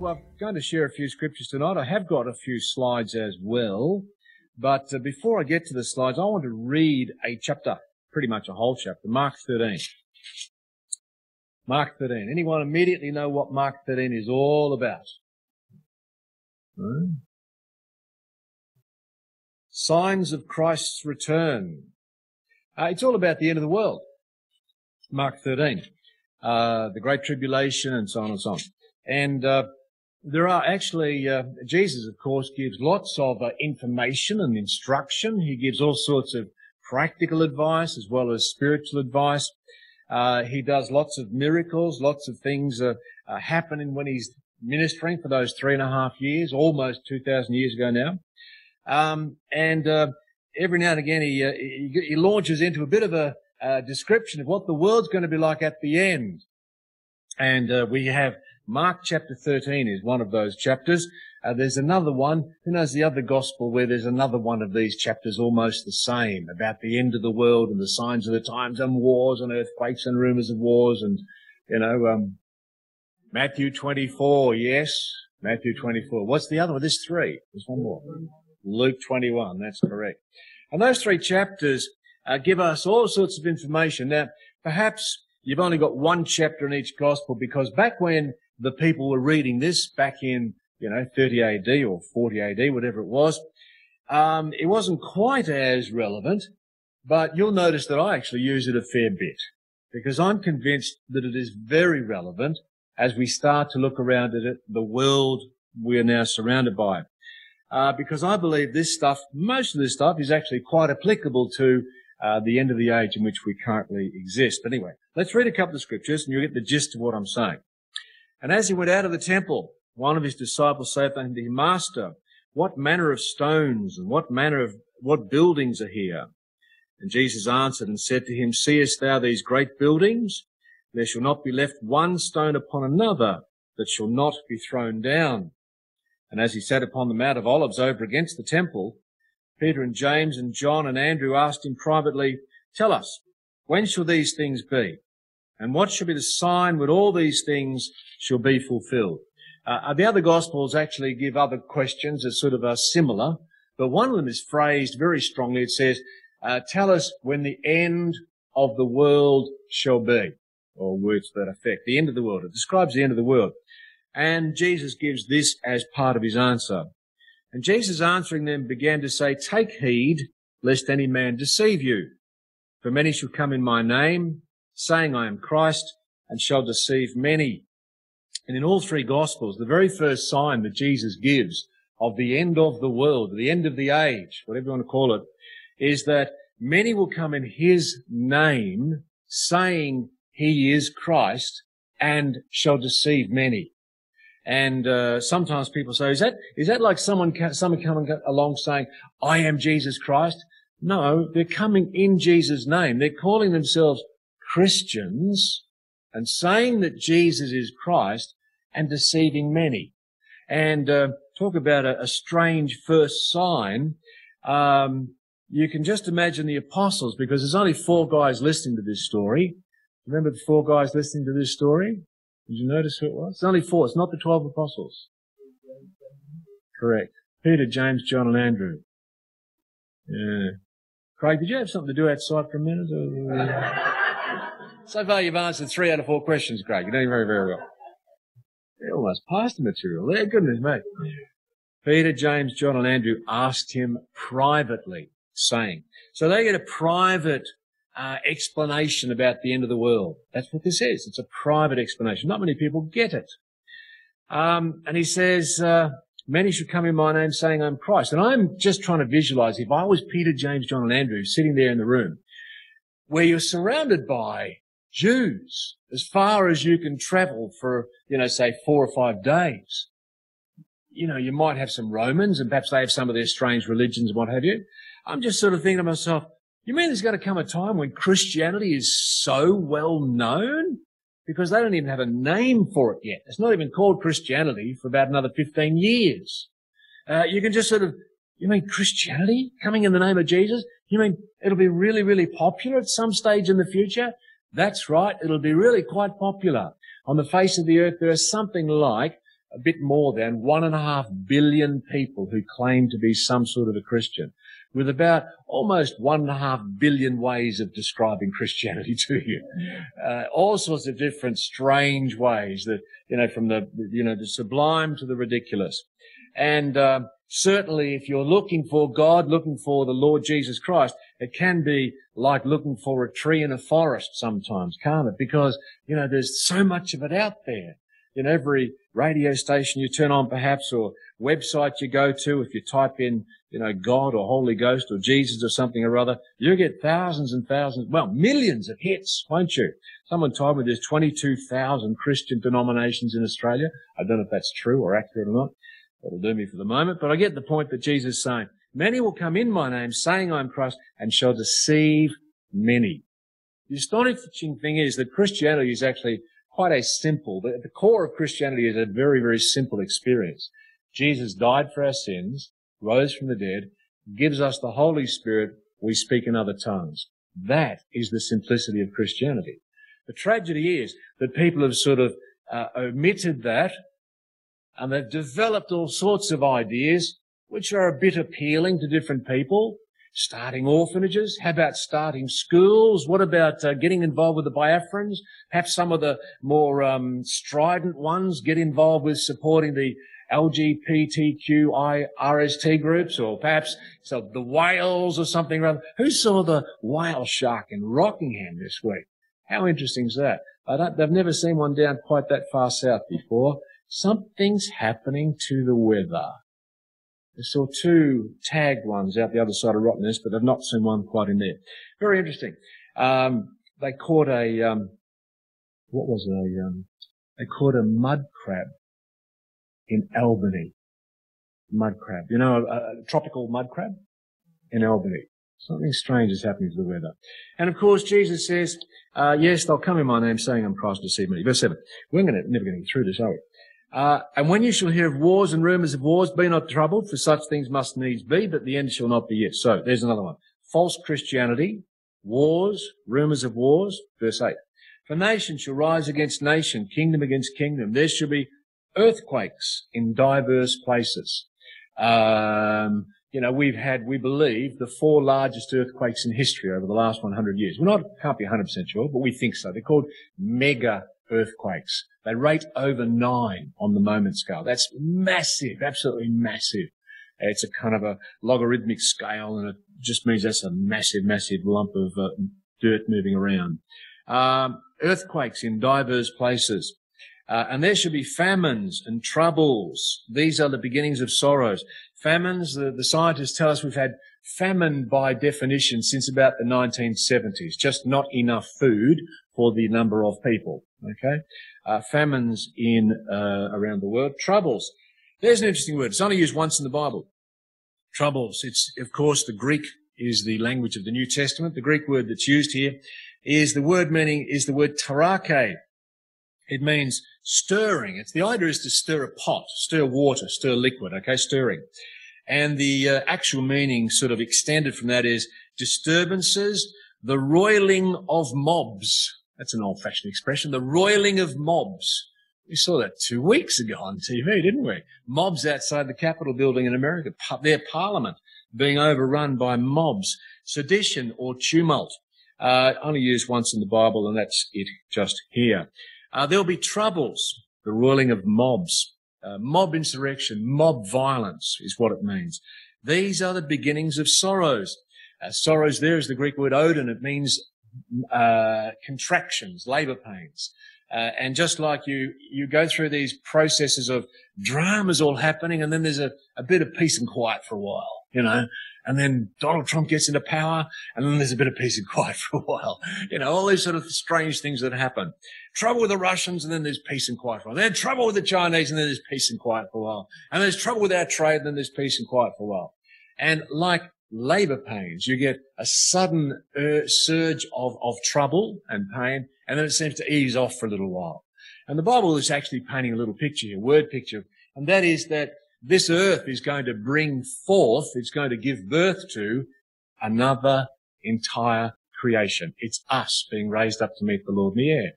well, I'm going to share a few scriptures tonight. I have got a few slides as well. But uh, before I get to the slides, I want to read a chapter, pretty much a whole chapter, Mark 13. Mark 13. Anyone immediately know what Mark 13 is all about? Hmm? Signs of Christ's return. Uh, it's all about the end of the world. Mark 13. Uh, the Great Tribulation and so on and so on. And uh, there are actually, uh, Jesus, of course, gives lots of uh, information and instruction. He gives all sorts of practical advice as well as spiritual advice. Uh, he does lots of miracles, lots of things uh, uh, happening when he's ministering for those three and a half years, almost 2,000 years ago now. Um, and uh, every now and again he, he, he, launches into a bit of a description of what the world's going to be like at the end. And we have Mark chapter 13 is one of those chapters. Uh, there's another one. Who knows the other gospel where there's another one of these chapters almost the same about the end of the world and the signs of the times and wars and earthquakes and rumors of wars and, you know, um, Matthew 24. Yes. Matthew 24. What's the other one? There's three. There's one more. Luke 21. That's correct. And those three chapters uh, give us all sorts of information. Now, perhaps you've only got one chapter in each gospel because back when the people were reading this back in, you know, 30 AD or 40 AD, whatever it was. Um, it wasn't quite as relevant, but you'll notice that I actually use it a fair bit because I'm convinced that it is very relevant as we start to look around at it, the world we are now surrounded by. Uh, because I believe this stuff, most of this stuff is actually quite applicable to uh, the end of the age in which we currently exist. But anyway, let's read a couple of scriptures and you'll get the gist of what I'm saying. And as he went out of the temple, one of his disciples saith unto him, Master, what manner of stones and what manner of what buildings are here? And Jesus answered and said to him, Seest thou these great buildings? There shall not be left one stone upon another that shall not be thrown down. And as he sat upon the Mount of Olives over against the temple, Peter and James and John and Andrew asked him privately, Tell us, when shall these things be? And what shall be the sign when all these things shall be fulfilled? Uh, the other Gospels actually give other questions that sort of are similar, but one of them is phrased very strongly. It says, uh, tell us when the end of the world shall be, or words that effect. The end of the world. It describes the end of the world. And Jesus gives this as part of his answer. And Jesus answering them began to say, take heed lest any man deceive you. For many shall come in my name, saying, I am Christ, and shall deceive many. And in all three Gospels, the very first sign that Jesus gives of the end of the world, the end of the age, whatever you want to call it, is that many will come in His name, saying He is Christ, and shall deceive many. And uh, sometimes people say, "Is that is that like someone someone coming along saying, I am Jesus Christ?" No, they're coming in Jesus' name. They're calling themselves Christians and saying that Jesus is Christ and deceiving many. And uh, talk about a, a, strange first sign. Um, you can just imagine the apostles because there's only four guys listening to this story. Remember the four guys listening to this story? Did you notice who it was? It's only four. It's not the twelve apostles. Correct. Peter, James, John, and Andrew. Yeah. Craig, did you have something to do outside for a minute? So far, you've answered three out of four questions, Craig. You're doing very, very well. You almost passed the material there. Goodness me. Peter, James, John, and Andrew asked him privately, saying, so they get a private uh, explanation about the end of the world. That's what this is. It's a private explanation. Not many people get it. Um, and he says, uh, many should come in my name saying I'm Christ. And I'm just trying to visualize if I was Peter, James, John, and Andrew sitting there in the room where you're surrounded by Jews as far as you can travel for, you know, say four or five days. You know, you might have some Romans and perhaps they have some of their strange religions and what have you. I'm just sort of thinking to myself, you mean there's going to come a time when Christianity is so well known? Because they don't even have a name for it yet. It's not even called Christianity for about another 15 years. Uh, you can just sort of, you mean Christianity coming in the name of Jesus? You mean it'll be really, really popular at some stage in the future? That's right. It'll be really quite popular. On the face of the earth, there are something like a bit more than one and a half billion people who claim to be some sort of a Christian with about almost one and a half billion ways of describing Christianity to you. Uh, all sorts of different strange ways that, you know, from the, you know, the sublime to the ridiculous. And, uh, certainly if you're looking for God, looking for the Lord Jesus Christ, it can be like looking for a tree in a forest sometimes, can't it? Because, you know, there's so much of it out there. In every radio station you turn on perhaps or website you go to, if you type in, you know, God or Holy Ghost or Jesus or something or other, you get thousands and thousands, well, millions of hits, won't you? Someone told me there's 22,000 Christian denominations in Australia. I don't know if that's true or accurate or not. That'll do me for the moment, but I get the point that Jesus is saying. Many will come in my name, saying I'm Christ, and shall deceive many. The astonishing thing is that Christianity is actually quite a simple, the, the core of Christianity is a very, very simple experience. Jesus died for our sins, rose from the dead, gives us the Holy Spirit, we speak in other tongues. That is the simplicity of Christianity. The tragedy is that people have sort of uh, omitted that and they've developed all sorts of ideas which are a bit appealing to different people. Starting orphanages? How about starting schools? What about uh, getting involved with the Biafrans? Perhaps some of the more um, strident ones get involved with supporting the LGBTQI RST groups, or perhaps so the whales or something. Rather, who saw the whale shark in Rockingham this week? How interesting is that? they've never seen one down quite that far south before. Something's happening to the weather. I saw two tagged ones out the other side of Rottnest, but I've not seen one quite in there. Very interesting. Um, they caught a, um, what was it? A, um, they caught a mud crab in Albany. Mud crab. You know, a, a tropical mud crab in Albany. Something strange is happening to the weather. And of course, Jesus says, uh, yes, they'll come in my name saying I'm Christ to see me. Verse 7. We're gonna, never going to get through this, are we? Uh, and when you shall hear of wars and rumours of wars, be not troubled, for such things must needs be, but the end shall not be yet. So there's another one. False Christianity, wars, rumours of wars, verse 8. For nation shall rise against nation, kingdom against kingdom. There shall be earthquakes in diverse places. Um, you know, we've had, we believe, the four largest earthquakes in history over the last 100 years. We're not, can't be 100% sure, but we think so. They're called mega earthquakes. They rate over nine on the moment scale. That's massive, absolutely massive. It's a kind of a logarithmic scale and it just means that's a massive, massive lump of uh, dirt moving around. Um, earthquakes in diverse places. Uh, and there should be famines and troubles. These are the beginnings of sorrows. Famines, the, the scientists tell us we've had famine by definition since about the 1970s. Just not enough food for the number of people. Okay, uh, famines in uh, around the world, troubles. There's an interesting word. It's only used once in the Bible. Troubles. It's of course the Greek is the language of the New Testament. The Greek word that's used here is the word meaning is the word tarake. It means stirring. It's the idea is to stir a pot, stir water, stir liquid. Okay, stirring. And the uh, actual meaning, sort of extended from that, is disturbances, the roiling of mobs. That's an old fashioned expression. The roiling of mobs. We saw that two weeks ago on TV, didn't we? Mobs outside the Capitol building in America, their parliament being overrun by mobs. Sedition or tumult. Uh, only used once in the Bible, and that's it just here. Uh, there'll be troubles, the roiling of mobs. Uh, mob insurrection, mob violence is what it means. These are the beginnings of sorrows. Uh, sorrows there is the Greek word odin. It means uh, contractions, labor pains. Uh, and just like you, you go through these processes of dramas all happening, and then there's a, a bit of peace and quiet for a while, you know. And then Donald Trump gets into power, and then there's a bit of peace and quiet for a while. You know, all these sort of strange things that happen. Trouble with the Russians, and then there's peace and quiet for a while. Then trouble with the Chinese, and then there's peace and quiet for a while. And there's trouble with our trade, and then there's peace and quiet for a while. And like labor pains. You get a sudden uh, surge of, of trouble and pain, and then it seems to ease off for a little while. And the Bible is actually painting a little picture here, word picture, and that is that this earth is going to bring forth, it's going to give birth to another entire creation. It's us being raised up to meet the Lord in the air.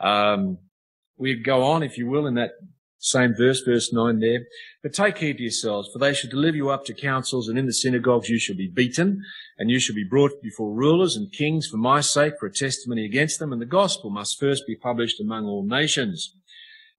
Um, we go on, if you will, in that Same verse, verse 9 there. But take heed to yourselves, for they shall deliver you up to councils, and in the synagogues you shall be beaten, and you shall be brought before rulers and kings for my sake, for a testimony against them, and the gospel must first be published among all nations.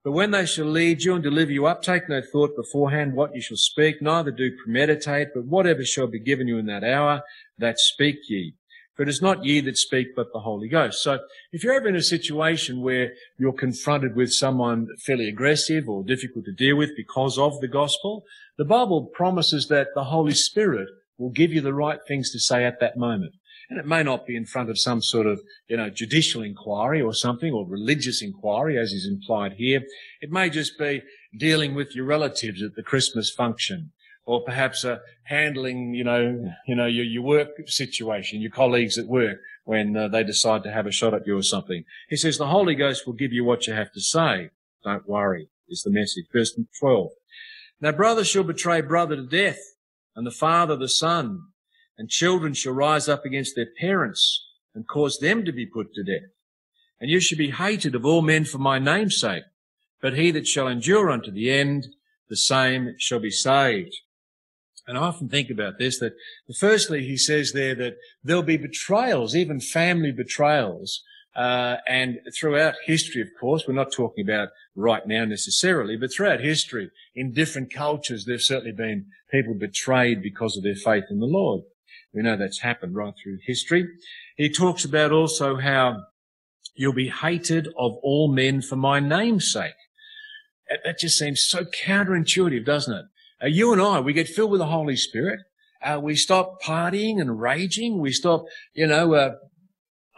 But when they shall lead you and deliver you up, take no thought beforehand what you shall speak, neither do premeditate, but whatever shall be given you in that hour, that speak ye. For it is not ye that speak, but the Holy Ghost. So if you're ever in a situation where you're confronted with someone fairly aggressive or difficult to deal with because of the gospel, the Bible promises that the Holy Spirit will give you the right things to say at that moment. And it may not be in front of some sort of, you know, judicial inquiry or something or religious inquiry as is implied here. It may just be dealing with your relatives at the Christmas function or perhaps uh, handling, you know, you know, your, your work situation, your colleagues at work when uh, they decide to have a shot at you or something. He says the Holy Ghost will give you what you have to say. Don't worry, is the message. Verse 12. Now brother shall betray brother to death, and the father the son, and children shall rise up against their parents and cause them to be put to death. And you shall be hated of all men for my name's sake, but he that shall endure unto the end, the same shall be saved. And I often think about this, that firstly, he says there that there'll be betrayals, even family betrayals. Uh, and throughout history, of course, we're not talking about right now necessarily, but throughout history, in different cultures, there've certainly been people betrayed because of their faith in the Lord. We know that's happened right through history. He talks about also how you'll be hated of all men for my name's sake. That just seems so counterintuitive, doesn't it? Uh, you and I, we get filled with the Holy Spirit. Uh, we stop partying and raging. We stop, you know, uh,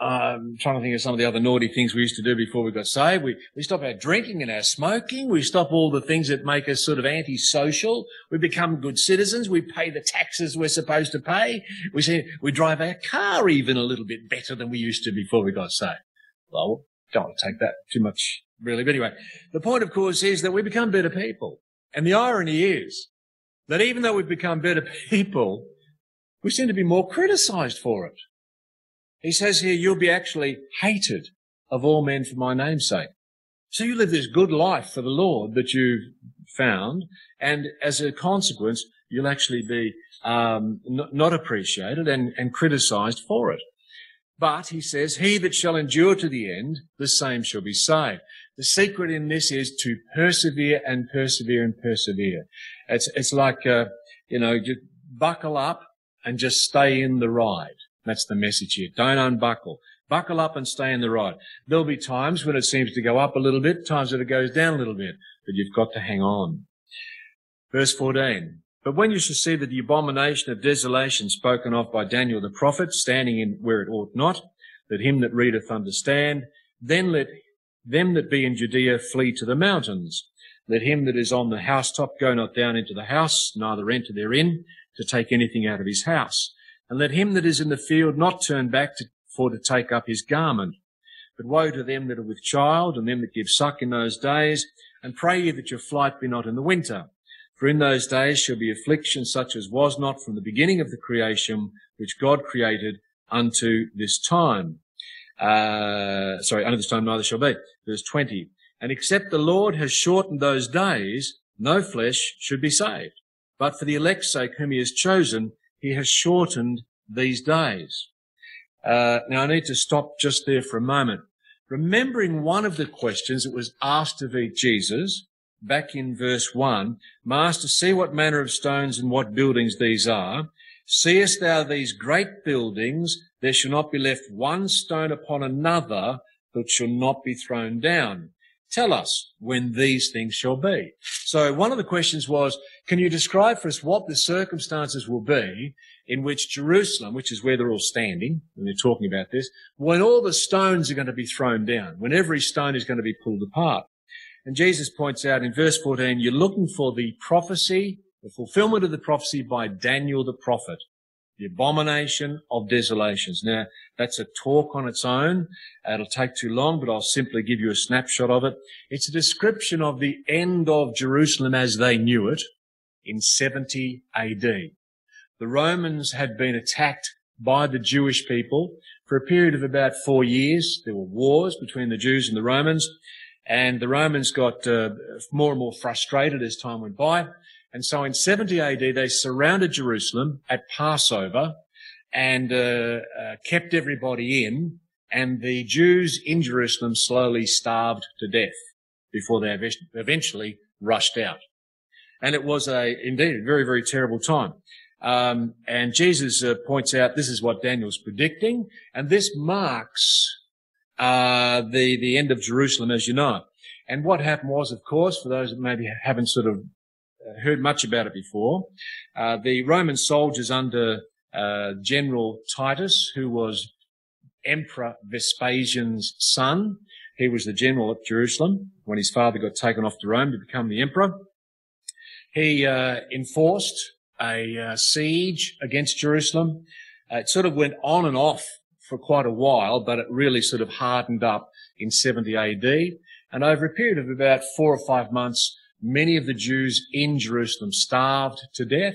I'm trying to think of some of the other naughty things we used to do before we got saved. We, we stop our drinking and our smoking. We stop all the things that make us sort of antisocial. We become good citizens. We pay the taxes we're supposed to pay. We see, we drive our car even a little bit better than we used to before we got saved. Well, don't take that too much really. But anyway, the point of course is that we become better people. And the irony is that even though we've become better people, we seem to be more criticized for it. He says here, you'll be actually hated of all men for my name's sake. So you live this good life for the Lord that you've found, and as a consequence, you'll actually be um, n- not appreciated and, and criticized for it. But he says, he that shall endure to the end, the same shall be saved. The secret in this is to persevere and persevere and persevere. It's, it's like, uh, you know, just buckle up and just stay in the ride. That's the message here. Don't unbuckle. Buckle up and stay in the ride. There'll be times when it seems to go up a little bit, times that it goes down a little bit, but you've got to hang on. Verse 14. But when you shall see that the abomination of desolation spoken of by Daniel the prophet, standing in where it ought not, that him that readeth understand, then let them that be in Judea flee to the mountains. Let him that is on the housetop go not down into the house, neither enter therein to take anything out of his house. And let him that is in the field not turn back to, for to take up his garment. But woe to them that are with child and them that give suck in those days, and pray ye that your flight be not in the winter. For in those days shall be affliction such as was not from the beginning of the creation which God created unto this time. Uh, sorry, under this time neither shall be. Verse 20. And except the Lord has shortened those days, no flesh should be saved. But for the elect's sake whom he has chosen, he has shortened these days. Uh, now I need to stop just there for a moment. Remembering one of the questions that was asked of Jesus back in verse one, Master, see what manner of stones and what buildings these are. Seest thou these great buildings? There shall not be left one stone upon another that shall not be thrown down. Tell us when these things shall be. So one of the questions was, can you describe for us what the circumstances will be in which Jerusalem, which is where they're all standing when they're talking about this, when all the stones are going to be thrown down, when every stone is going to be pulled apart. And Jesus points out in verse 14, you're looking for the prophecy, the fulfillment of the prophecy by Daniel the prophet the abomination of desolations. Now, that's a talk on its own. It'll take too long, but I'll simply give you a snapshot of it. It's a description of the end of Jerusalem as they knew it in 70 AD. The Romans had been attacked by the Jewish people for a period of about four years. There were wars between the Jews and the Romans. And the Romans got uh, more and more frustrated as time went by. And so in 70 AD, they surrounded Jerusalem at Passover and uh, uh, kept everybody in. And the Jews in Jerusalem slowly starved to death before they eventually rushed out. And it was a, indeed, a very, very terrible time. Um, and Jesus uh, points out this is what Daniel's predicting, and this marks uh, the the end of Jerusalem, as you know. And what happened was, of course, for those that maybe haven't sort of heard much about it before, uh, the Roman soldiers under uh, General Titus, who was Emperor Vespasian's son, he was the general at Jerusalem when his father got taken off to Rome to become the emperor. He uh, enforced a uh, siege against Jerusalem. Uh, it sort of went on and off for quite a while, but it really sort of hardened up in 70 AD. And over a period of about four or five months, many of the Jews in Jerusalem starved to death.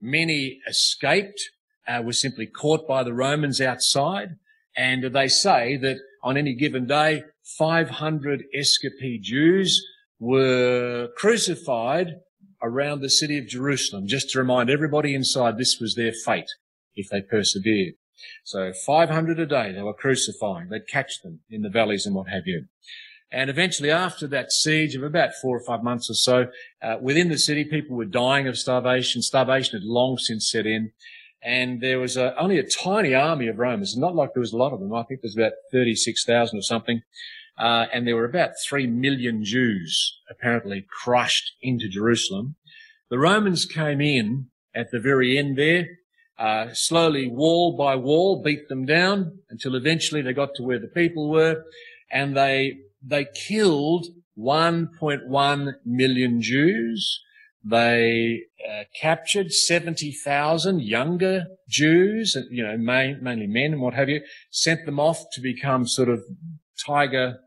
Many escaped, uh, were simply caught by the Romans outside. And they say that on any given day, 500 escapee Jews were crucified around the city of Jerusalem, just to remind everybody inside this was their fate if they persevered. So 500 a day they were crucifying. They'd catch them in the valleys and what have you. And eventually, after that siege of about four or five months or so, uh, within the city, people were dying of starvation. Starvation had long since set in. And there was a, only a tiny army of Romans, not like there was a lot of them. I think there's about 36,000 or something. Uh, and there were about three million Jews apparently crushed into Jerusalem. The Romans came in at the very end there, uh, slowly wall by wall beat them down until eventually they got to where the people were and they, they killed 1.1 million Jews. They uh, captured 70,000 younger Jews, you know, main, mainly men and what have you, sent them off to become sort of tiger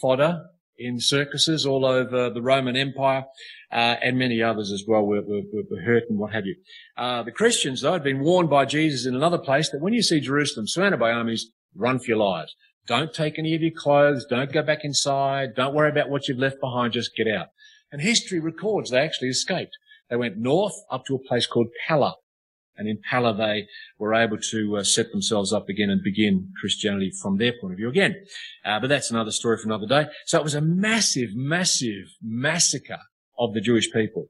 fodder in circuses all over the Roman Empire, uh, and many others as well were, were, were, hurt and what have you. Uh, the Christians, though, had been warned by Jesus in another place that when you see Jerusalem surrounded by armies, run for your lives. Don't take any of your clothes. Don't go back inside. Don't worry about what you've left behind. Just get out. And history records they actually escaped. They went north up to a place called Pella, and in Pella, they were able to uh, set themselves up again and begin Christianity from their point of view again. Uh, but that's another story for another day. So it was a massive, massive massacre of the Jewish people.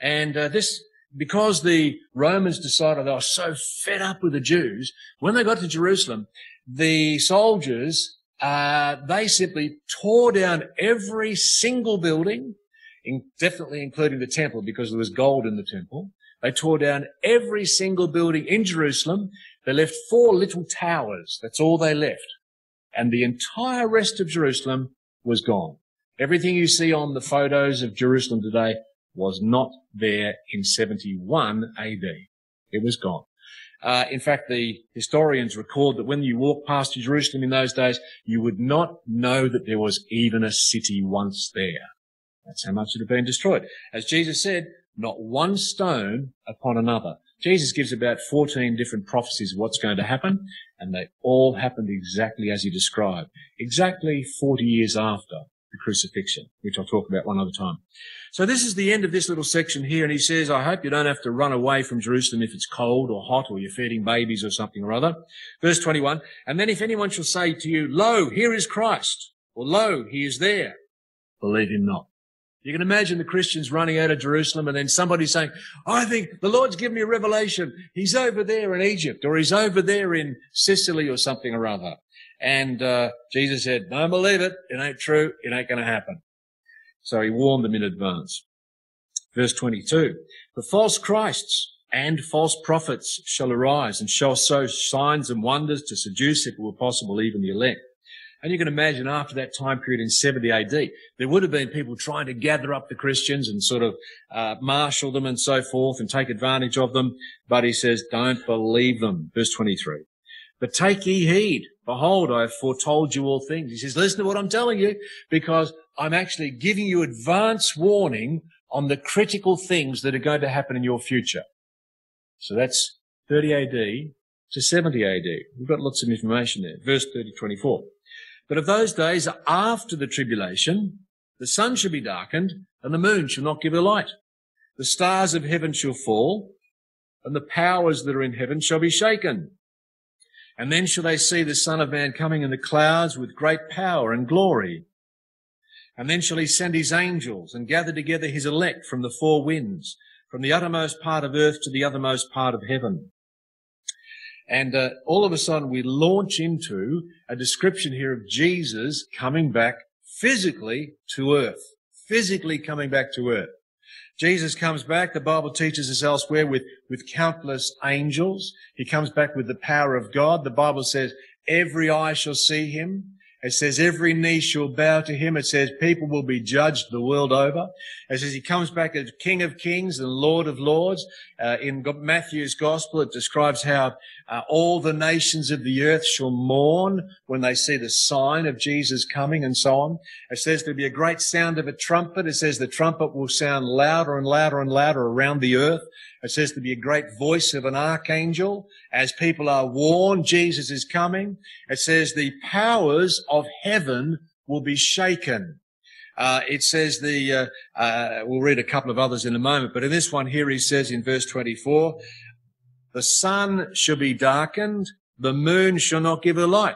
And uh, this, because the Romans decided they were so fed up with the Jews, when they got to Jerusalem, the soldiers, uh, they simply tore down every single building, in, definitely including the temple because there was gold in the temple. They tore down every single building in Jerusalem. They left four little towers. That's all they left. And the entire rest of Jerusalem was gone. Everything you see on the photos of Jerusalem today was not there in 71 AD. It was gone. Uh, in fact, the historians record that when you walked past Jerusalem in those days, you would not know that there was even a city once there. That's how much it had been destroyed. As Jesus said, not one stone upon another. Jesus gives about 14 different prophecies of what's going to happen, and they all happened exactly as he described, exactly 40 years after the crucifixion, which I'll talk about one other time. So this is the end of this little section here, and he says, I hope you don't have to run away from Jerusalem if it's cold or hot or you're feeding babies or something or other. Verse 21, and then if anyone shall say to you, Lo, here is Christ, or Lo, he is there, believe him not. You can imagine the Christians running out of Jerusalem and then somebody saying, I think the Lord's given me a revelation. He's over there in Egypt or he's over there in Sicily or something or other. And uh, Jesus said, don't believe it. It ain't true. It ain't going to happen. So he warned them in advance. Verse 22, the false Christs and false prophets shall arise and shall show signs and wonders to seduce, if it were possible, even the elect. And you can imagine after that time period in 70 AD, there would have been people trying to gather up the Christians and sort of uh, marshal them and so forth and take advantage of them. But he says, don't believe them. Verse 23. But take ye heed. Behold, I have foretold you all things. He says, listen to what I'm telling you because I'm actually giving you advance warning on the critical things that are going to happen in your future. So that's 30 AD to 70 AD. We've got lots of information there. Verse 30, 24. But of those days after the tribulation, the sun shall be darkened, and the moon shall not give her light. The stars of heaven shall fall, and the powers that are in heaven shall be shaken. And then shall they see the Son of Man coming in the clouds with great power and glory. And then shall he send his angels and gather together his elect from the four winds, from the uttermost part of earth to the othermost part of heaven. And uh, all of a sudden we launch into a description here of Jesus coming back physically to earth, physically coming back to earth. Jesus comes back, the Bible teaches us elsewhere, with, with countless angels. He comes back with the power of God. The Bible says, every eye shall see him. It says every knee shall bow to him. It says people will be judged the world over. It says he comes back as King of Kings and Lord of Lords. Uh, in Matthew's Gospel, it describes how uh, all the nations of the earth shall mourn when they see the sign of Jesus coming and so on. It says there'll be a great sound of a trumpet. It says the trumpet will sound louder and louder and louder around the earth. It says to be a great voice of an archangel as people are warned Jesus is coming. It says the powers of heaven will be shaken. Uh, it says the, uh, uh, we'll read a couple of others in a moment, but in this one here he says in verse 24, the sun shall be darkened, the moon shall not give her light.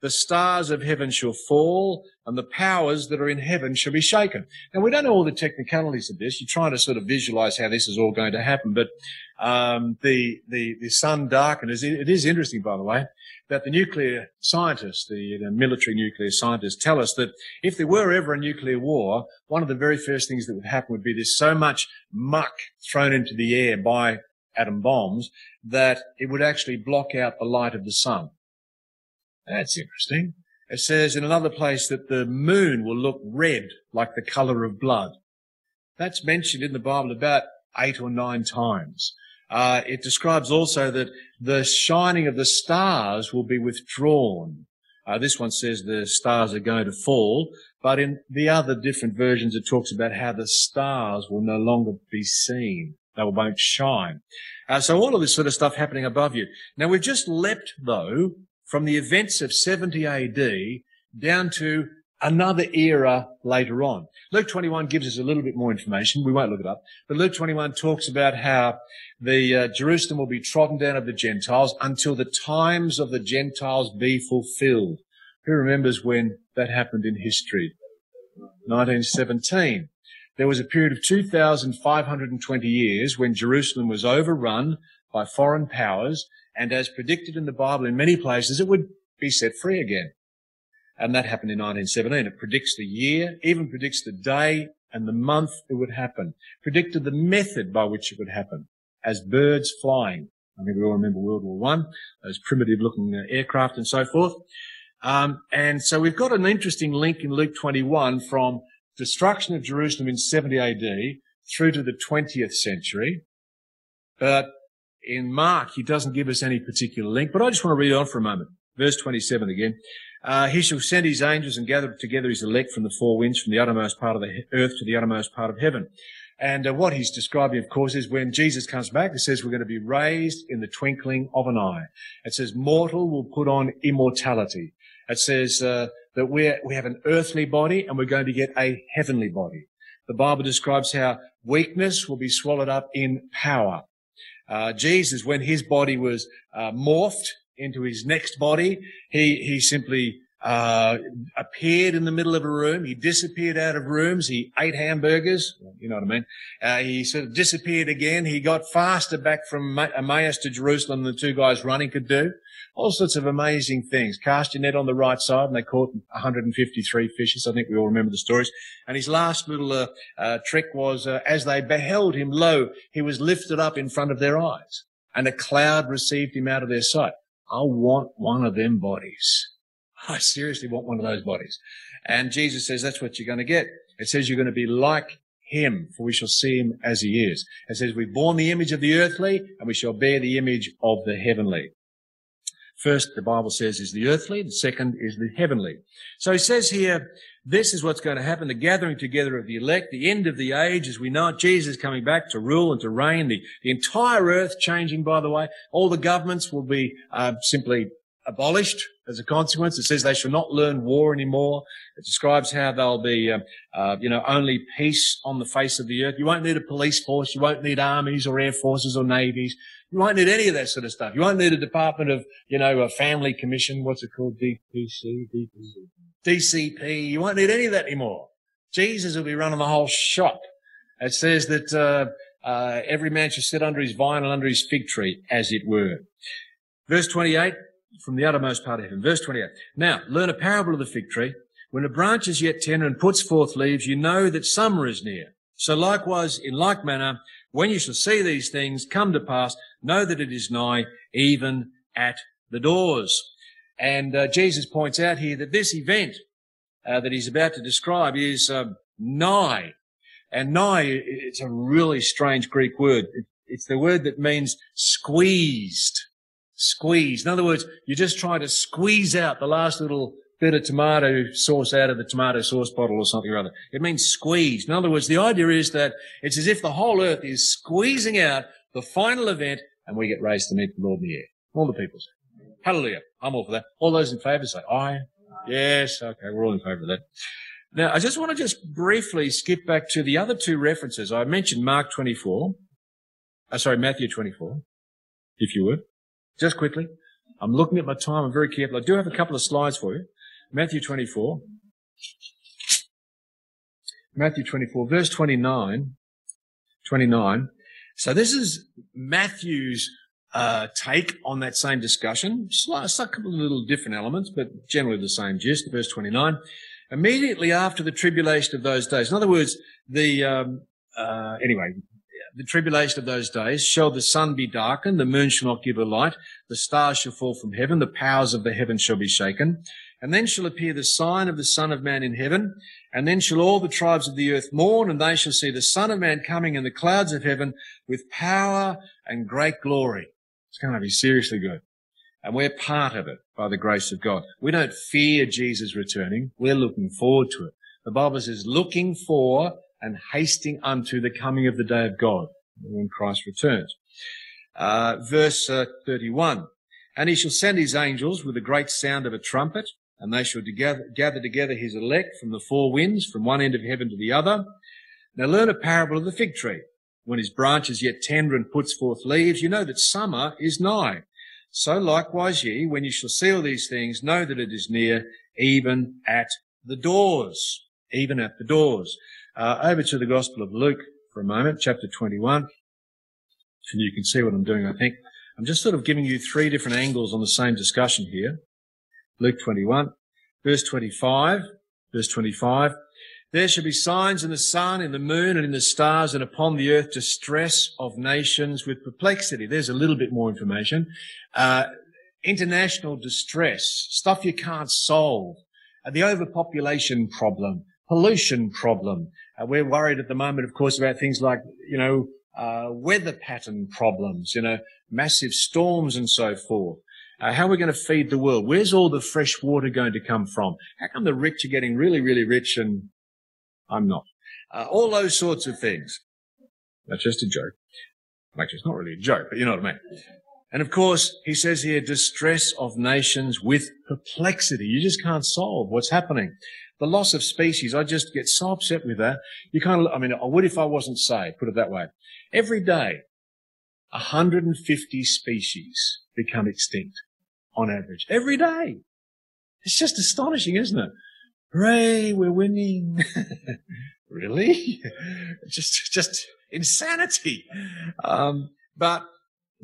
The stars of heaven shall fall, and the powers that are in heaven shall be shaken. Now, we don't know all the technicalities of this. You're trying to sort of visualize how this is all going to happen, but um, the, the, the sun darkened. It is interesting, by the way, that the nuclear scientists, the, the military nuclear scientists, tell us that if there were ever a nuclear war, one of the very first things that would happen would be there's so much muck thrown into the air by atom bombs that it would actually block out the light of the sun. That's interesting. It says in another place that the moon will look red like the color of blood. That's mentioned in the Bible about eight or nine times. Uh, it describes also that the shining of the stars will be withdrawn. Uh, this one says the stars are going to fall, but in the other different versions it talks about how the stars will no longer be seen. They won't shine. Uh, so all of this sort of stuff happening above you. Now we've just leapt though from the events of 70 AD down to another era later on. Luke 21 gives us a little bit more information. We won't look it up. But Luke 21 talks about how the uh, Jerusalem will be trodden down of the Gentiles until the times of the Gentiles be fulfilled. Who remembers when that happened in history? 1917. There was a period of 2,520 years when Jerusalem was overrun by foreign powers and as predicted in the Bible in many places, it would be set free again. And that happened in 1917. It predicts the year, even predicts the day and the month it would happen, predicted the method by which it would happen, as birds flying. I think we all remember World War One, those primitive looking uh, aircraft and so forth. Um, and so we've got an interesting link in Luke 21 from destruction of Jerusalem in 70 AD through to the 20th century. But in Mark, he doesn't give us any particular link, but I just want to read on for a moment. Verse 27 again. Uh, he shall send his angels and gather together his elect from the four winds, from the uttermost part of the earth to the uttermost part of heaven. And uh, what he's describing, of course, is when Jesus comes back, it says we're going to be raised in the twinkling of an eye. It says mortal will put on immortality. It says uh, that we we have an earthly body and we're going to get a heavenly body. The Bible describes how weakness will be swallowed up in power. Uh, Jesus, when his body was uh, morphed into his next body, he he simply uh, appeared in the middle of a room. He disappeared out of rooms. He ate hamburgers. You know what I mean? Uh, he sort of disappeared again. He got faster back from Emmaus to Jerusalem than the two guys running could do. All sorts of amazing things. Cast your net on the right side and they caught 153 fishes. I think we all remember the stories. And his last little uh, uh, trick was, uh, as they beheld him, lo, he was lifted up in front of their eyes and a cloud received him out of their sight. I want one of them bodies. I seriously want one of those bodies. And Jesus says that's what you're going to get. It says you're going to be like him, for we shall see him as he is. It says we've borne the image of the earthly and we shall bear the image of the heavenly. First, the Bible says, is the earthly. The second is the heavenly. So he says here, this is what's going to happen. The gathering together of the elect, the end of the age as we know it, Jesus coming back to rule and to reign, the, the entire earth changing, by the way. All the governments will be uh, simply abolished as a consequence. It says they shall not learn war anymore. It describes how there'll be, uh, uh, you know, only peace on the face of the earth. You won't need a police force. You won't need armies or air forces or navies. You won't need any of that sort of stuff. You won't need a department of, you know, a family commission. What's it called? DPC, DPC, DCP. You won't need any of that anymore. Jesus will be running the whole shop. It says that, uh, uh, every man shall sit under his vine and under his fig tree, as it were. Verse 28, from the uttermost part of heaven. Verse 28. Now, learn a parable of the fig tree. When a branch is yet tender and puts forth leaves, you know that summer is near. So likewise, in like manner, when you shall see these things come to pass, know that it is nigh, even at the doors. And uh, Jesus points out here that this event uh, that he's about to describe is um, nigh. And nigh, it's a really strange Greek word. It's the word that means squeezed. Squeezed. In other words, you just try to squeeze out the last little bit of tomato sauce out of the tomato sauce bottle or something or other. It means squeeze. In other words, the idea is that it's as if the whole earth is squeezing out the final event and we get raised to meet the Lord in the air. All the people say, hallelujah. I'm all for that. All those in favour say, aye. Yes. Okay. We're all in favour of that. Now, I just want to just briefly skip back to the other two references. I mentioned Mark 24. Uh, sorry, Matthew 24, if you would. Just quickly. I'm looking at my time. I'm very careful. I do have a couple of slides for you. Matthew 24. Matthew 24, verse 29. 29. So this is Matthew's uh, take on that same discussion. Just a couple of little different elements, but generally the same gist. Verse 29 immediately after the tribulation of those days. In other words, the, um, uh, anyway, the tribulation of those days shall the sun be darkened, the moon shall not give a light, the stars shall fall from heaven, the powers of the heavens shall be shaken. And then shall appear the sign of the Son of Man in heaven. And then shall all the tribes of the earth mourn, and they shall see the Son of Man coming in the clouds of heaven with power and great glory. It's going to be seriously good. And we're part of it by the grace of God. We don't fear Jesus returning. We're looking forward to it. The Bible says looking for and hasting unto the coming of the day of God when Christ returns. Uh, verse uh, 31. And he shall send his angels with a great sound of a trumpet, and they shall gather, gather together his elect from the four winds, from one end of heaven to the other. Now learn a parable of the fig tree. When his branch is yet tender and puts forth leaves, you know that summer is nigh. So likewise ye, when ye shall see all these things, know that it is near, even at the doors. Even at the doors. Uh, over to the Gospel of Luke for a moment, chapter 21. And you can see what I'm doing, I think. I'm just sort of giving you three different angles on the same discussion here. Luke 21, verse 25, verse 25. There shall be signs in the sun, in the moon, and in the stars, and upon the earth distress of nations with perplexity. There's a little bit more information. Uh, international distress, stuff you can't solve, uh, the overpopulation problem, pollution problem. Uh, we're worried at the moment, of course, about things like, you know, uh, weather pattern problems, you know, massive storms and so forth. Uh, how are we going to feed the world? Where's all the fresh water going to come from? How come the rich are getting really, really rich and I'm not. Uh, all those sorts of things. That's just a joke. Actually, it's not really a joke, but you know what I mean. And of course, he says here, distress of nations with perplexity. You just can't solve what's happening. The loss of species, I just get so upset with that. You kind of, I mean, I would if I wasn't saved, put it that way. Every day, 150 species become extinct on average. Every day. It's just astonishing, isn't it? Hooray, we're winning. really? just, just insanity. Um, but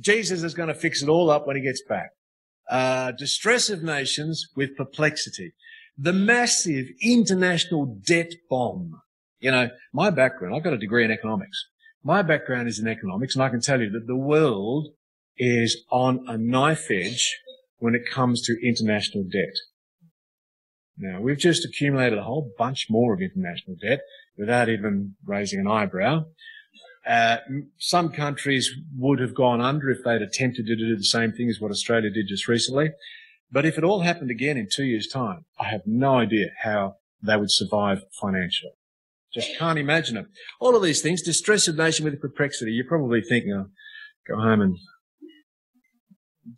Jesus is going to fix it all up when he gets back. Uh, distress of nations with perplexity. The massive international debt bomb. You know, my background, I've got a degree in economics. My background is in economics and I can tell you that the world is on a knife edge when it comes to international debt. Now, we've just accumulated a whole bunch more of international debt without even raising an eyebrow. Uh, some countries would have gone under if they'd attempted to do the same thing as what Australia did just recently. But if it all happened again in two years' time, I have no idea how they would survive financially. Just can't imagine it. All of these things, distress of nation with perplexity. You're probably thinking, oh, go home and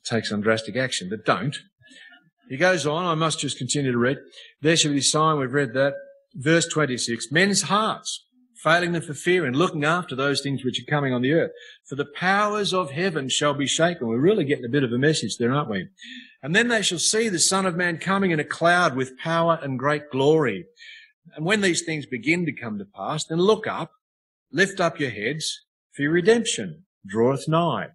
take some drastic action, but don't. He goes on, I must just continue to read. There shall be a sign, we've read that. Verse 26, men's hearts, failing them for fear and looking after those things which are coming on the earth. For the powers of heaven shall be shaken. We're really getting a bit of a message there, aren't we? And then they shall see the Son of Man coming in a cloud with power and great glory. And when these things begin to come to pass, then look up, lift up your heads, for your redemption draweth nigh.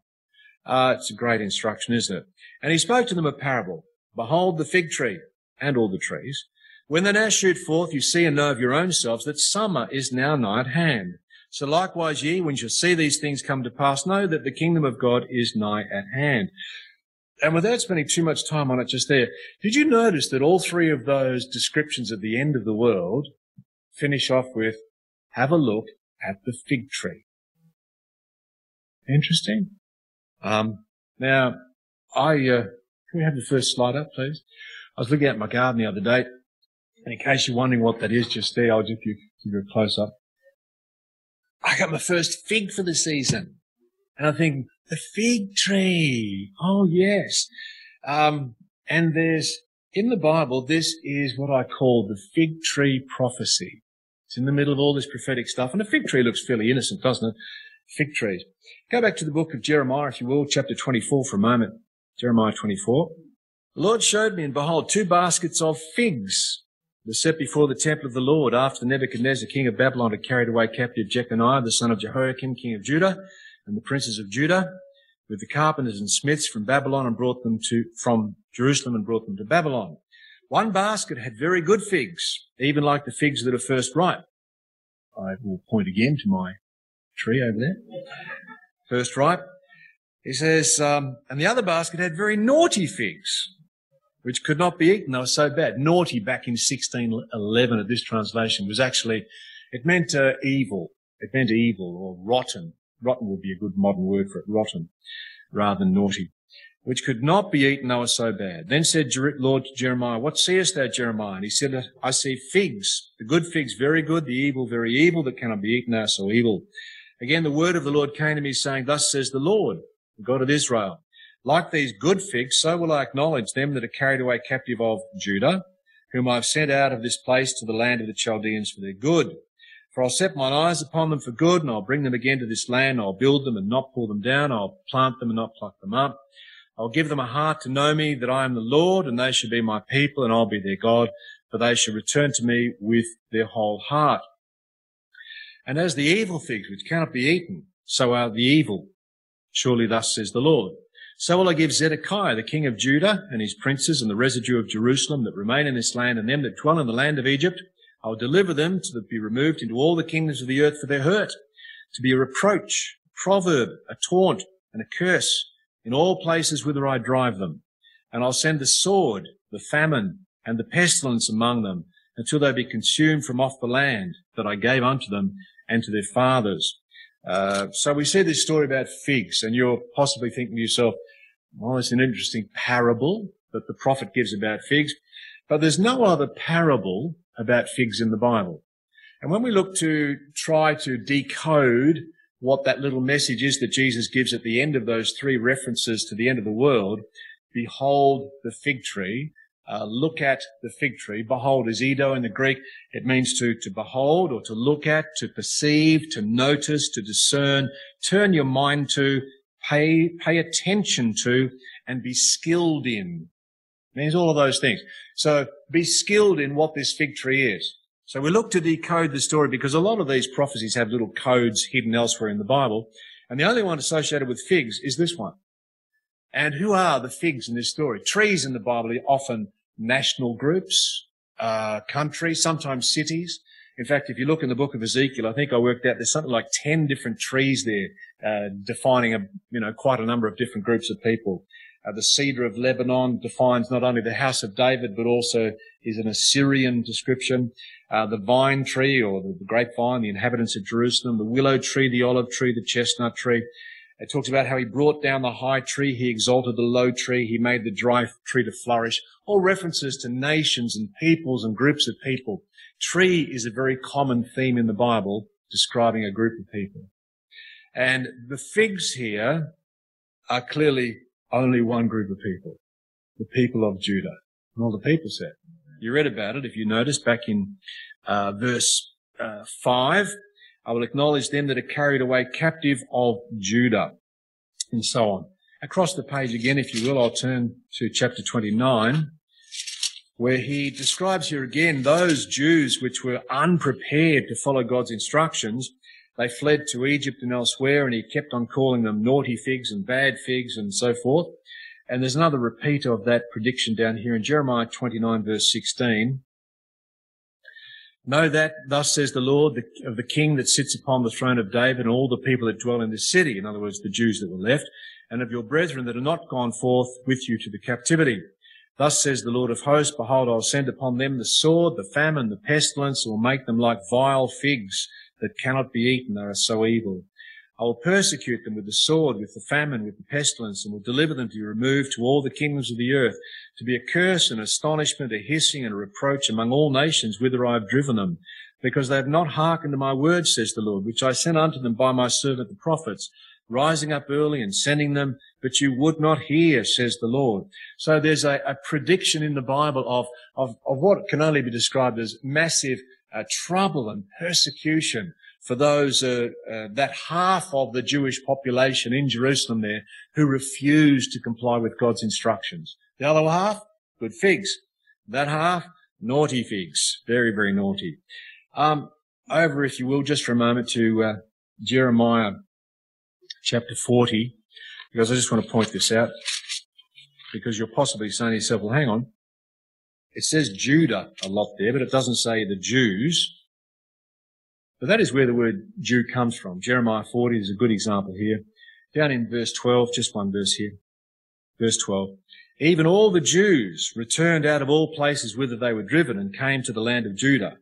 Uh, it's a great instruction, isn't it? And he spoke to them a parable. Behold the fig tree and all the trees. When they now shoot forth, you see and know of your own selves that summer is now nigh at hand. So likewise ye, when you see these things come to pass, know that the kingdom of God is nigh at hand. And without spending too much time on it just there, did you notice that all three of those descriptions of the end of the world finish off with, have a look at the fig tree? Interesting. Um, now, I, uh, can we have the first slide up, please? I was looking at my garden the other day, and in case you're wondering what that is just there, I'll just give you a close up. I got my first fig for the season. And I think, the fig tree. Oh, yes. Um, and there's, in the Bible, this is what I call the fig tree prophecy. It's in the middle of all this prophetic stuff. And a fig tree looks fairly innocent, doesn't it? Fig trees. Go back to the book of Jeremiah, if you will, chapter 24 for a moment. Jeremiah 24. The Lord showed me, and behold, two baskets of figs were set before the temple of the Lord after Nebuchadnezzar, king of Babylon, had carried away captive Jeconiah, the son of Jehoiakim, king of Judah, and the princes of Judah, with the carpenters and smiths from Babylon and brought them to, from Jerusalem and brought them to Babylon. One basket had very good figs, even like the figs that are first ripe. I will point again to my tree over there. First ripe. He says, um, and the other basket had very naughty figs, which could not be eaten. They were so bad. Naughty back in 1611 at this translation was actually, it meant uh, evil. It meant evil or rotten. Rotten would be a good modern word for it. Rotten rather than naughty. Which could not be eaten, they were so bad. Then said Lord to Jeremiah, What seest thou, Jeremiah? And he said, I see figs, the good figs very good, the evil very evil, that cannot be eaten, are so evil. Again, the word of the Lord came to me saying, Thus says the Lord, the God of Israel. Like these good figs, so will I acknowledge them that are carried away captive of Judah, whom I have sent out of this place to the land of the Chaldeans for their good. For I'll set mine eyes upon them for good, and I'll bring them again to this land. I'll build them and not pull them down. I'll plant them and not pluck them up. I'll give them a heart to know me, that I am the Lord, and they shall be my people, and I'll be their God, for they shall return to me with their whole heart. And as the evil figs which cannot be eaten, so are the evil. Surely thus says the Lord. So will I give Zedekiah, the king of Judah, and his princes, and the residue of Jerusalem that remain in this land, and them that dwell in the land of Egypt. I will deliver them to be removed into all the kingdoms of the earth for their hurt, to be a reproach, a proverb, a taunt, and a curse in all places whither I drive them. And I'll send the sword, the famine, and the pestilence among them, until they be consumed from off the land that I gave unto them and to their fathers. Uh, so we see this story about figs, and you're possibly thinking to yourself, well, it's an interesting parable that the prophet gives about figs, but there's no other parable about figs in the Bible. And when we look to try to decode what that little message is that Jesus gives at the end of those three references to the end of the world, behold the fig tree, uh, look at the fig tree. Behold is eido in the Greek. It means to, to behold or to look at, to perceive, to notice, to discern, turn your mind to, pay, pay attention to, and be skilled in. It means all of those things. So be skilled in what this fig tree is. So we look to decode the story because a lot of these prophecies have little codes hidden elsewhere in the Bible. And the only one associated with figs is this one. And who are the figs in this story? Trees in the Bible are often national groups, uh, countries, sometimes cities. In fact, if you look in the book of Ezekiel, I think I worked out there's something like 10 different trees there, uh, defining a, you know, quite a number of different groups of people. Uh, the cedar of Lebanon defines not only the house of David, but also is an Assyrian description. Uh, the vine tree or the, the grapevine, the inhabitants of Jerusalem, the willow tree, the olive tree, the chestnut tree. It talks about how he brought down the high tree, he exalted the low tree, he made the dry tree to flourish. All references to nations and peoples and groups of people. Tree is a very common theme in the Bible describing a group of people. And the figs here are clearly only one group of people, the people of Judah. And all the people said. You read about it, if you notice, back in uh, verse uh, 5. I will acknowledge them that are carried away captive of Judah, and so on. Across the page again, if you will, I'll turn to chapter 29, where he describes here again those Jews which were unprepared to follow God's instructions. They fled to Egypt and elsewhere, and he kept on calling them naughty figs and bad figs and so forth. And there's another repeat of that prediction down here in Jeremiah 29 verse 16. Know that, thus says the Lord, the, of the king that sits upon the throne of David and all the people that dwell in this city, in other words, the Jews that were left, and of your brethren that are not gone forth with you to the captivity. Thus says the Lord of hosts, behold, I'll send upon them the sword, the famine, the pestilence, will make them like vile figs that cannot be eaten, they are so evil. I will persecute them with the sword, with the famine, with the pestilence, and will deliver them to be removed to all the kingdoms of the earth, to be a curse and astonishment, a hissing and a reproach among all nations whither I have driven them, because they have not hearkened to my words, says the Lord, which I sent unto them by my servant the prophets, rising up early and sending them, but you would not hear, says the Lord. So there's a, a prediction in the Bible of, of, of what can only be described as massive uh, trouble and persecution for those, uh, uh, that half of the Jewish population in Jerusalem there who refused to comply with God's instructions. The other half, good figs. That half, naughty figs. Very, very naughty. Um, over, if you will, just for a moment to uh, Jeremiah chapter 40, because I just want to point this out, because you're possibly saying to yourself, well, hang on. It says Judah a lot there, but it doesn't say the Jews. But that is where the word Jew comes from. Jeremiah 40 is a good example here. Down in verse 12, just one verse here. Verse 12. Even all the Jews returned out of all places whither they were driven and came to the land of Judah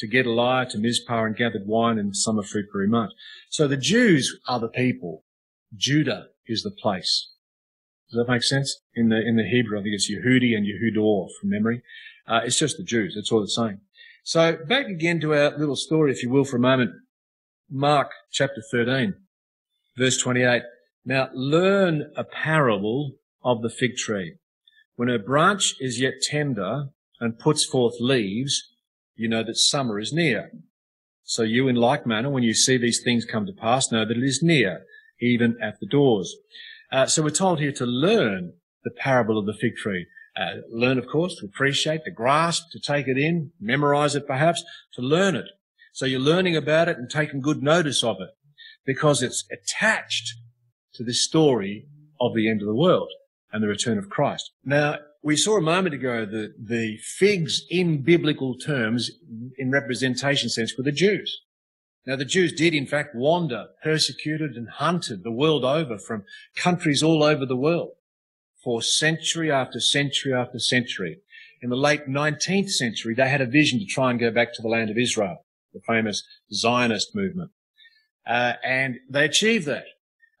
to get Gedaliah, to Mizpah and gathered wine and summer fruit very much. So the Jews are the people. Judah is the place. Does that make sense? In the, in the Hebrew, I think it's Yehudi and Yehudor from memory. Uh, it's just the Jews. That's all it's saying. So back again to our little story, if you will, for a moment. Mark chapter 13, verse 28. Now learn a parable of the fig tree. When her branch is yet tender and puts forth leaves, you know that summer is near. So you in like manner, when you see these things come to pass, know that it is near, even at the doors. Uh, so we're told here to learn the parable of the fig tree. Uh, learn, of course, to appreciate, to grasp, to take it in, memorize it perhaps, to learn it. So you're learning about it and taking good notice of it because it's attached to this story of the end of the world and the return of Christ. Now, we saw a moment ago that the figs in biblical terms, in representation sense, were the Jews. Now, the Jews did in fact wander, persecuted and hunted the world over from countries all over the world for century after century after century. In the late 19th century, they had a vision to try and go back to the land of Israel, the famous Zionist movement. Uh, and they achieved that.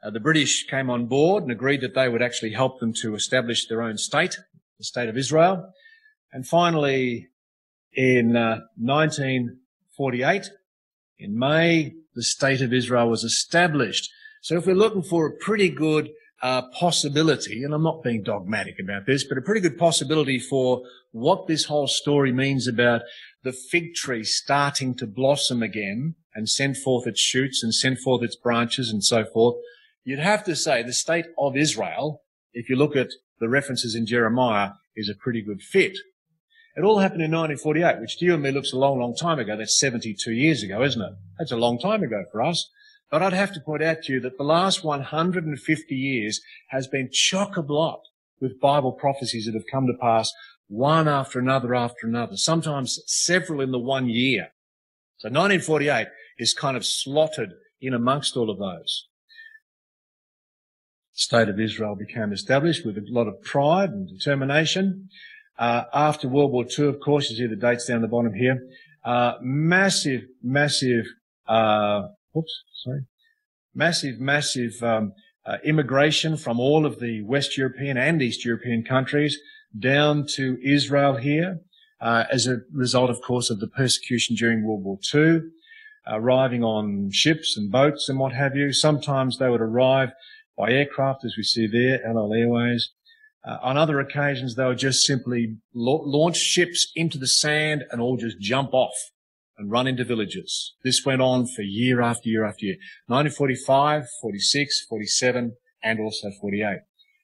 Uh, the British came on board and agreed that they would actually help them to establish their own state, the state of Israel. And finally, in uh, 1948, in May, the state of Israel was established. So if we're looking for a pretty good uh, possibility, and I'm not being dogmatic about this, but a pretty good possibility for what this whole story means about the fig tree starting to blossom again and send forth its shoots and send forth its branches and so forth. You'd have to say the state of Israel, if you look at the references in Jeremiah, is a pretty good fit. It all happened in 1948, which to you and me looks a long, long time ago. That's 72 years ago, isn't it? That's a long time ago for us. But I'd have to point out to you that the last 150 years has been chock-a-block with Bible prophecies that have come to pass one after another after another, sometimes several in the one year. So 1948 is kind of slotted in amongst all of those. State of Israel became established with a lot of pride and determination. Uh, after World War II, of course, you see the dates down the bottom here. Uh, massive, massive uh, Oops, sorry. Massive, massive um, uh, immigration from all of the West European and East European countries down to Israel here, uh, as a result, of course, of the persecution during World War II, arriving on ships and boats and what have you. Sometimes they would arrive by aircraft, as we see there, El Al Airways. Uh, on other occasions, they would just simply la- launch ships into the sand and all just jump off and run into villages. This went on for year after year after year. 1945, 46, 47, and also 48.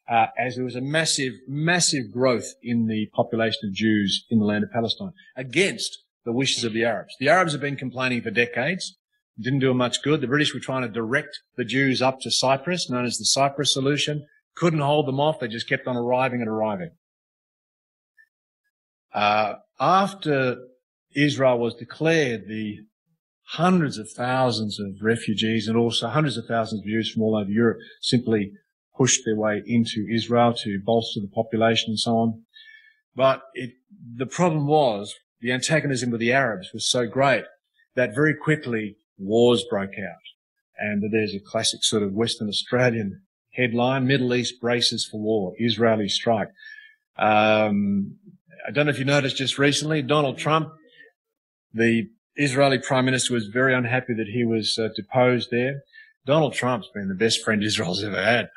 Uh, as there was a massive, massive growth in the population of Jews in the land of Palestine against the wishes of the Arabs. The Arabs have been complaining for decades. Didn't do them much good. The British were trying to direct the Jews up to Cyprus, known as the Cyprus solution. Couldn't hold them off. They just kept on arriving and arriving. Uh, after Israel was declared, the hundreds of thousands of refugees and also hundreds of thousands of Jews from all over Europe simply pushed their way into Israel to bolster the population and so on. But it, the problem was the antagonism with the Arabs was so great that very quickly wars broke out. And there's a classic sort of Western Australian headline, Middle East braces for war, Israeli strike. Um, I don't know if you noticed just recently, Donald Trump, the Israeli prime minister was very unhappy that he was uh, deposed there. Donald Trump's been the best friend Israel's ever had.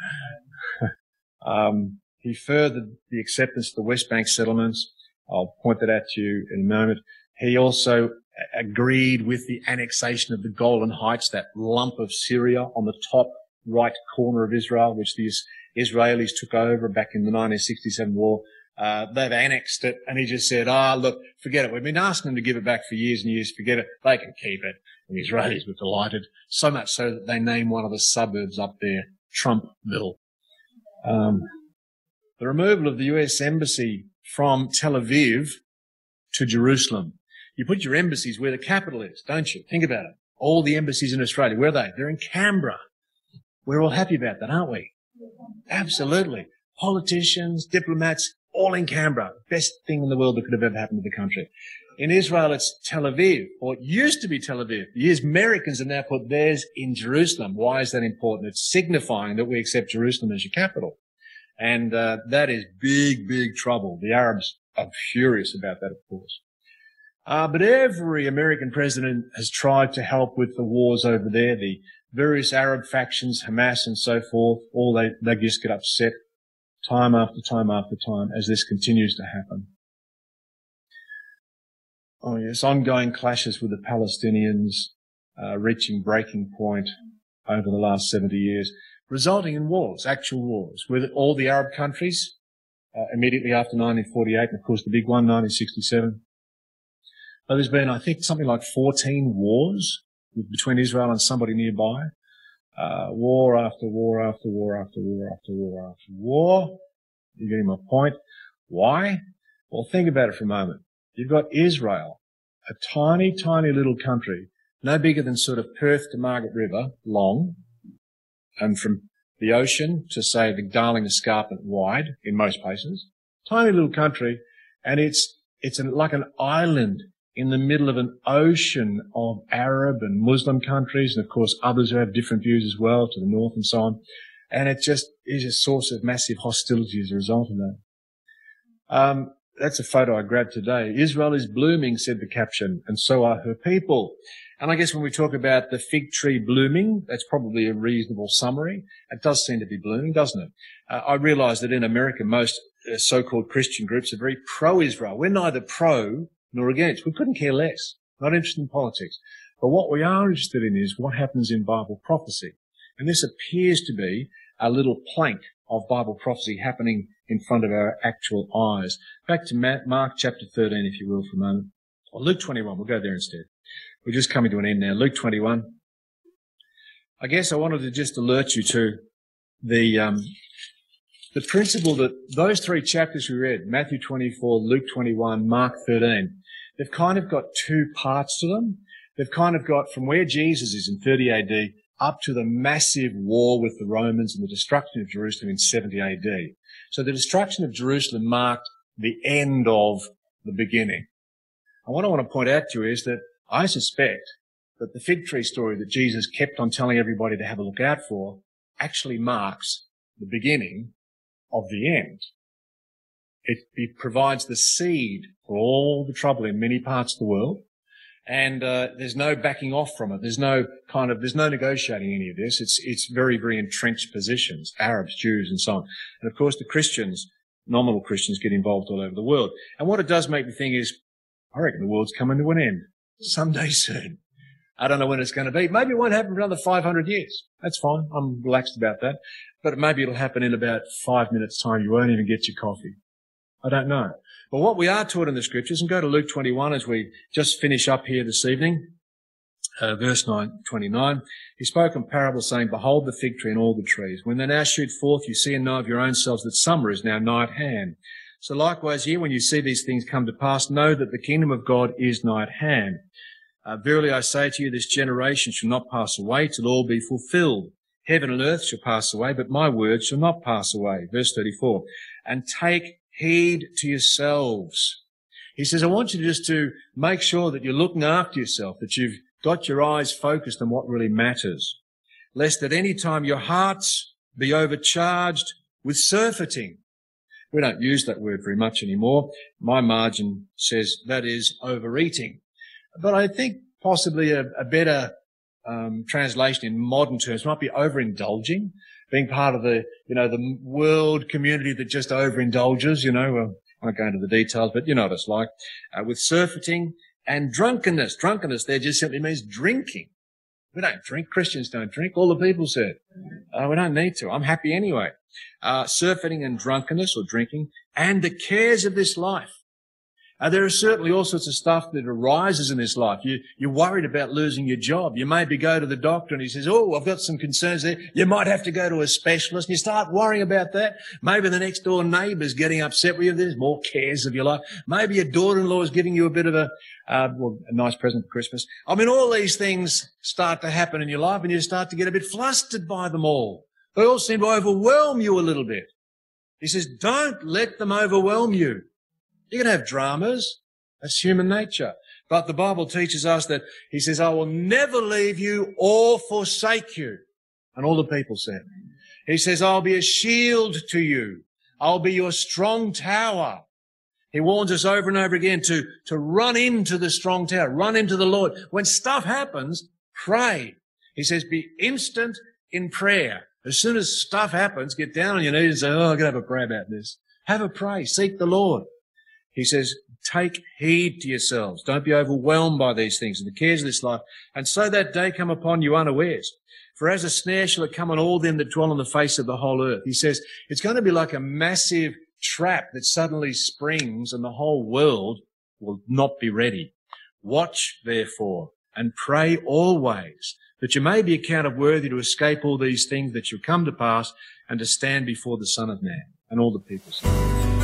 um, he furthered the acceptance of the West Bank settlements. I'll point that out to you in a moment. He also agreed with the annexation of the Golan Heights, that lump of Syria on the top right corner of Israel, which the Israelis took over back in the 1967 war. Uh, they've annexed it, and he just said, "Ah, oh, look, forget it. We've been asking them to give it back for years and years. Forget it. They can keep it." And the Israelis were delighted, so much so that they named one of the suburbs up there Trumpville. Um, the removal of the U.S. embassy from Tel Aviv to Jerusalem. You put your embassies where the capital is, don't you? Think about it. All the embassies in Australia, where are they? They're in Canberra. We're all happy about that, aren't we? Absolutely. Politicians, diplomats, all in Canberra. Best thing in the world that could have ever happened to the country. In Israel, it's Tel Aviv, or it used to be Tel Aviv. The Americans have now put theirs in Jerusalem. Why is that important? It's signifying that we accept Jerusalem as your capital. And uh, that is big, big trouble. The Arabs are furious about that, of course. Uh, but every American president has tried to help with the wars over there, the various Arab factions, Hamas and so forth. All they, they just get upset time after time after time as this continues to happen. Oh yes, ongoing clashes with the Palestinians, uh, reaching breaking point over the last 70 years resulting in wars, actual wars, with all the Arab countries uh, immediately after 1948, and of course the big one, 1967. But there's been, I think, something like 14 wars between Israel and somebody nearby. Uh, war after war after war after war after war after war. You're getting my point. Why? Well, think about it for a moment. You've got Israel, a tiny, tiny little country, no bigger than sort of Perth to Margaret River long, and from the ocean to say the Darling Escarpment wide in most places. Tiny little country, and it's it's an, like an island in the middle of an ocean of Arab and Muslim countries, and of course others who have different views as well to the north and so on. And it just is a source of massive hostility as a result of that. Um, that's a photo I grabbed today. Israel is blooming, said the caption, and so are her people. And I guess when we talk about the fig tree blooming, that's probably a reasonable summary. It does seem to be blooming, doesn't it? Uh, I realize that in America, most uh, so-called Christian groups are very pro-Israel. We're neither pro nor against. We couldn't care less. Not interested in politics. But what we are interested in is what happens in Bible prophecy. And this appears to be a little plank of Bible prophecy happening in front of our actual eyes. Back to Mark chapter 13, if you will, for a moment. Or Luke 21. We'll go there instead. We're just coming to an end now. Luke 21. I guess I wanted to just alert you to the, um, the principle that those three chapters we read, Matthew 24, Luke 21, Mark 13, they've kind of got two parts to them. They've kind of got from where Jesus is in 30 AD up to the massive war with the Romans and the destruction of Jerusalem in 70 AD. So the destruction of Jerusalem marked the end of the beginning. And what I want to point out to you is that I suspect that the fig tree story that Jesus kept on telling everybody to have a look out for actually marks the beginning of the end. It, it provides the seed for all the trouble in many parts of the world. And uh, there's no backing off from it. There's no kind of there's no negotiating any of this. It's it's very very entrenched positions, Arabs, Jews, and so on. And of course, the Christians nominal Christians get involved all over the world. And what it does make me think is, I reckon the world's coming to an end someday soon. I don't know when it's going to be. Maybe it won't happen for another 500 years. That's fine. I'm relaxed about that. But maybe it'll happen in about five minutes time. You won't even get your coffee. I don't know. But what we are taught in the scriptures, and go to Luke 21 as we just finish up here this evening, uh, verse 9, 29, he spoke in parables saying, Behold the fig tree and all the trees. When they now shoot forth, you see and know of your own selves that summer is now nigh at hand. So likewise here, when you see these things come to pass, know that the kingdom of God is nigh at hand. Uh, verily I say to you, this generation shall not pass away till all be fulfilled. Heaven and earth shall pass away, but my words shall not pass away. Verse 34. And take heed to yourselves. He says, I want you just to make sure that you're looking after yourself, that you've got your eyes focused on what really matters. Lest at any time your hearts be overcharged with surfeiting. We don't use that word very much anymore. My margin says that is overeating. But I think possibly a, a better um, translation in modern terms might be overindulging, being part of the, you know, the world community that just overindulges, you know, uh, I won't go into the details, but you know what it's like, uh, with surfeiting and drunkenness. Drunkenness there just simply means drinking. We don't drink. Christians don't drink. All the people said. Uh, we don't need to. I'm happy anyway. Uh, surfeiting and drunkenness or drinking and the cares of this life. Uh, there are certainly all sorts of stuff that arises in this life. You, you're worried about losing your job. You maybe go to the doctor and he says, Oh, I've got some concerns there. You might have to go to a specialist. And you start worrying about that. Maybe the next door neighbour's getting upset with you. There's more cares of your life. Maybe your daughter-in-law is giving you a bit of a, uh, well, a nice present for Christmas. I mean, all these things start to happen in your life and you start to get a bit flustered by them all. They all seem to overwhelm you a little bit. He says, don't let them overwhelm you. You can have dramas. That's human nature. But the Bible teaches us that he says, I will never leave you or forsake you. And all the people said, he says, I'll be a shield to you. I'll be your strong tower. He warns us over and over again to, to run into the strong tower, run into the Lord. When stuff happens, pray. He says, be instant in prayer. As soon as stuff happens, get down on your knees and say, Oh, I'm going to have a prayer about this. Have a pray. Seek the Lord. He says, take heed to yourselves. Don't be overwhelmed by these things and the cares of this life. And so that day come upon you unawares. For as a snare shall it come on all them that dwell on the face of the whole earth. He says, it's going to be like a massive trap that suddenly springs and the whole world will not be ready. Watch therefore and pray always that you may be accounted worthy to escape all these things that shall come to pass and to stand before the Son of Man. And all the people.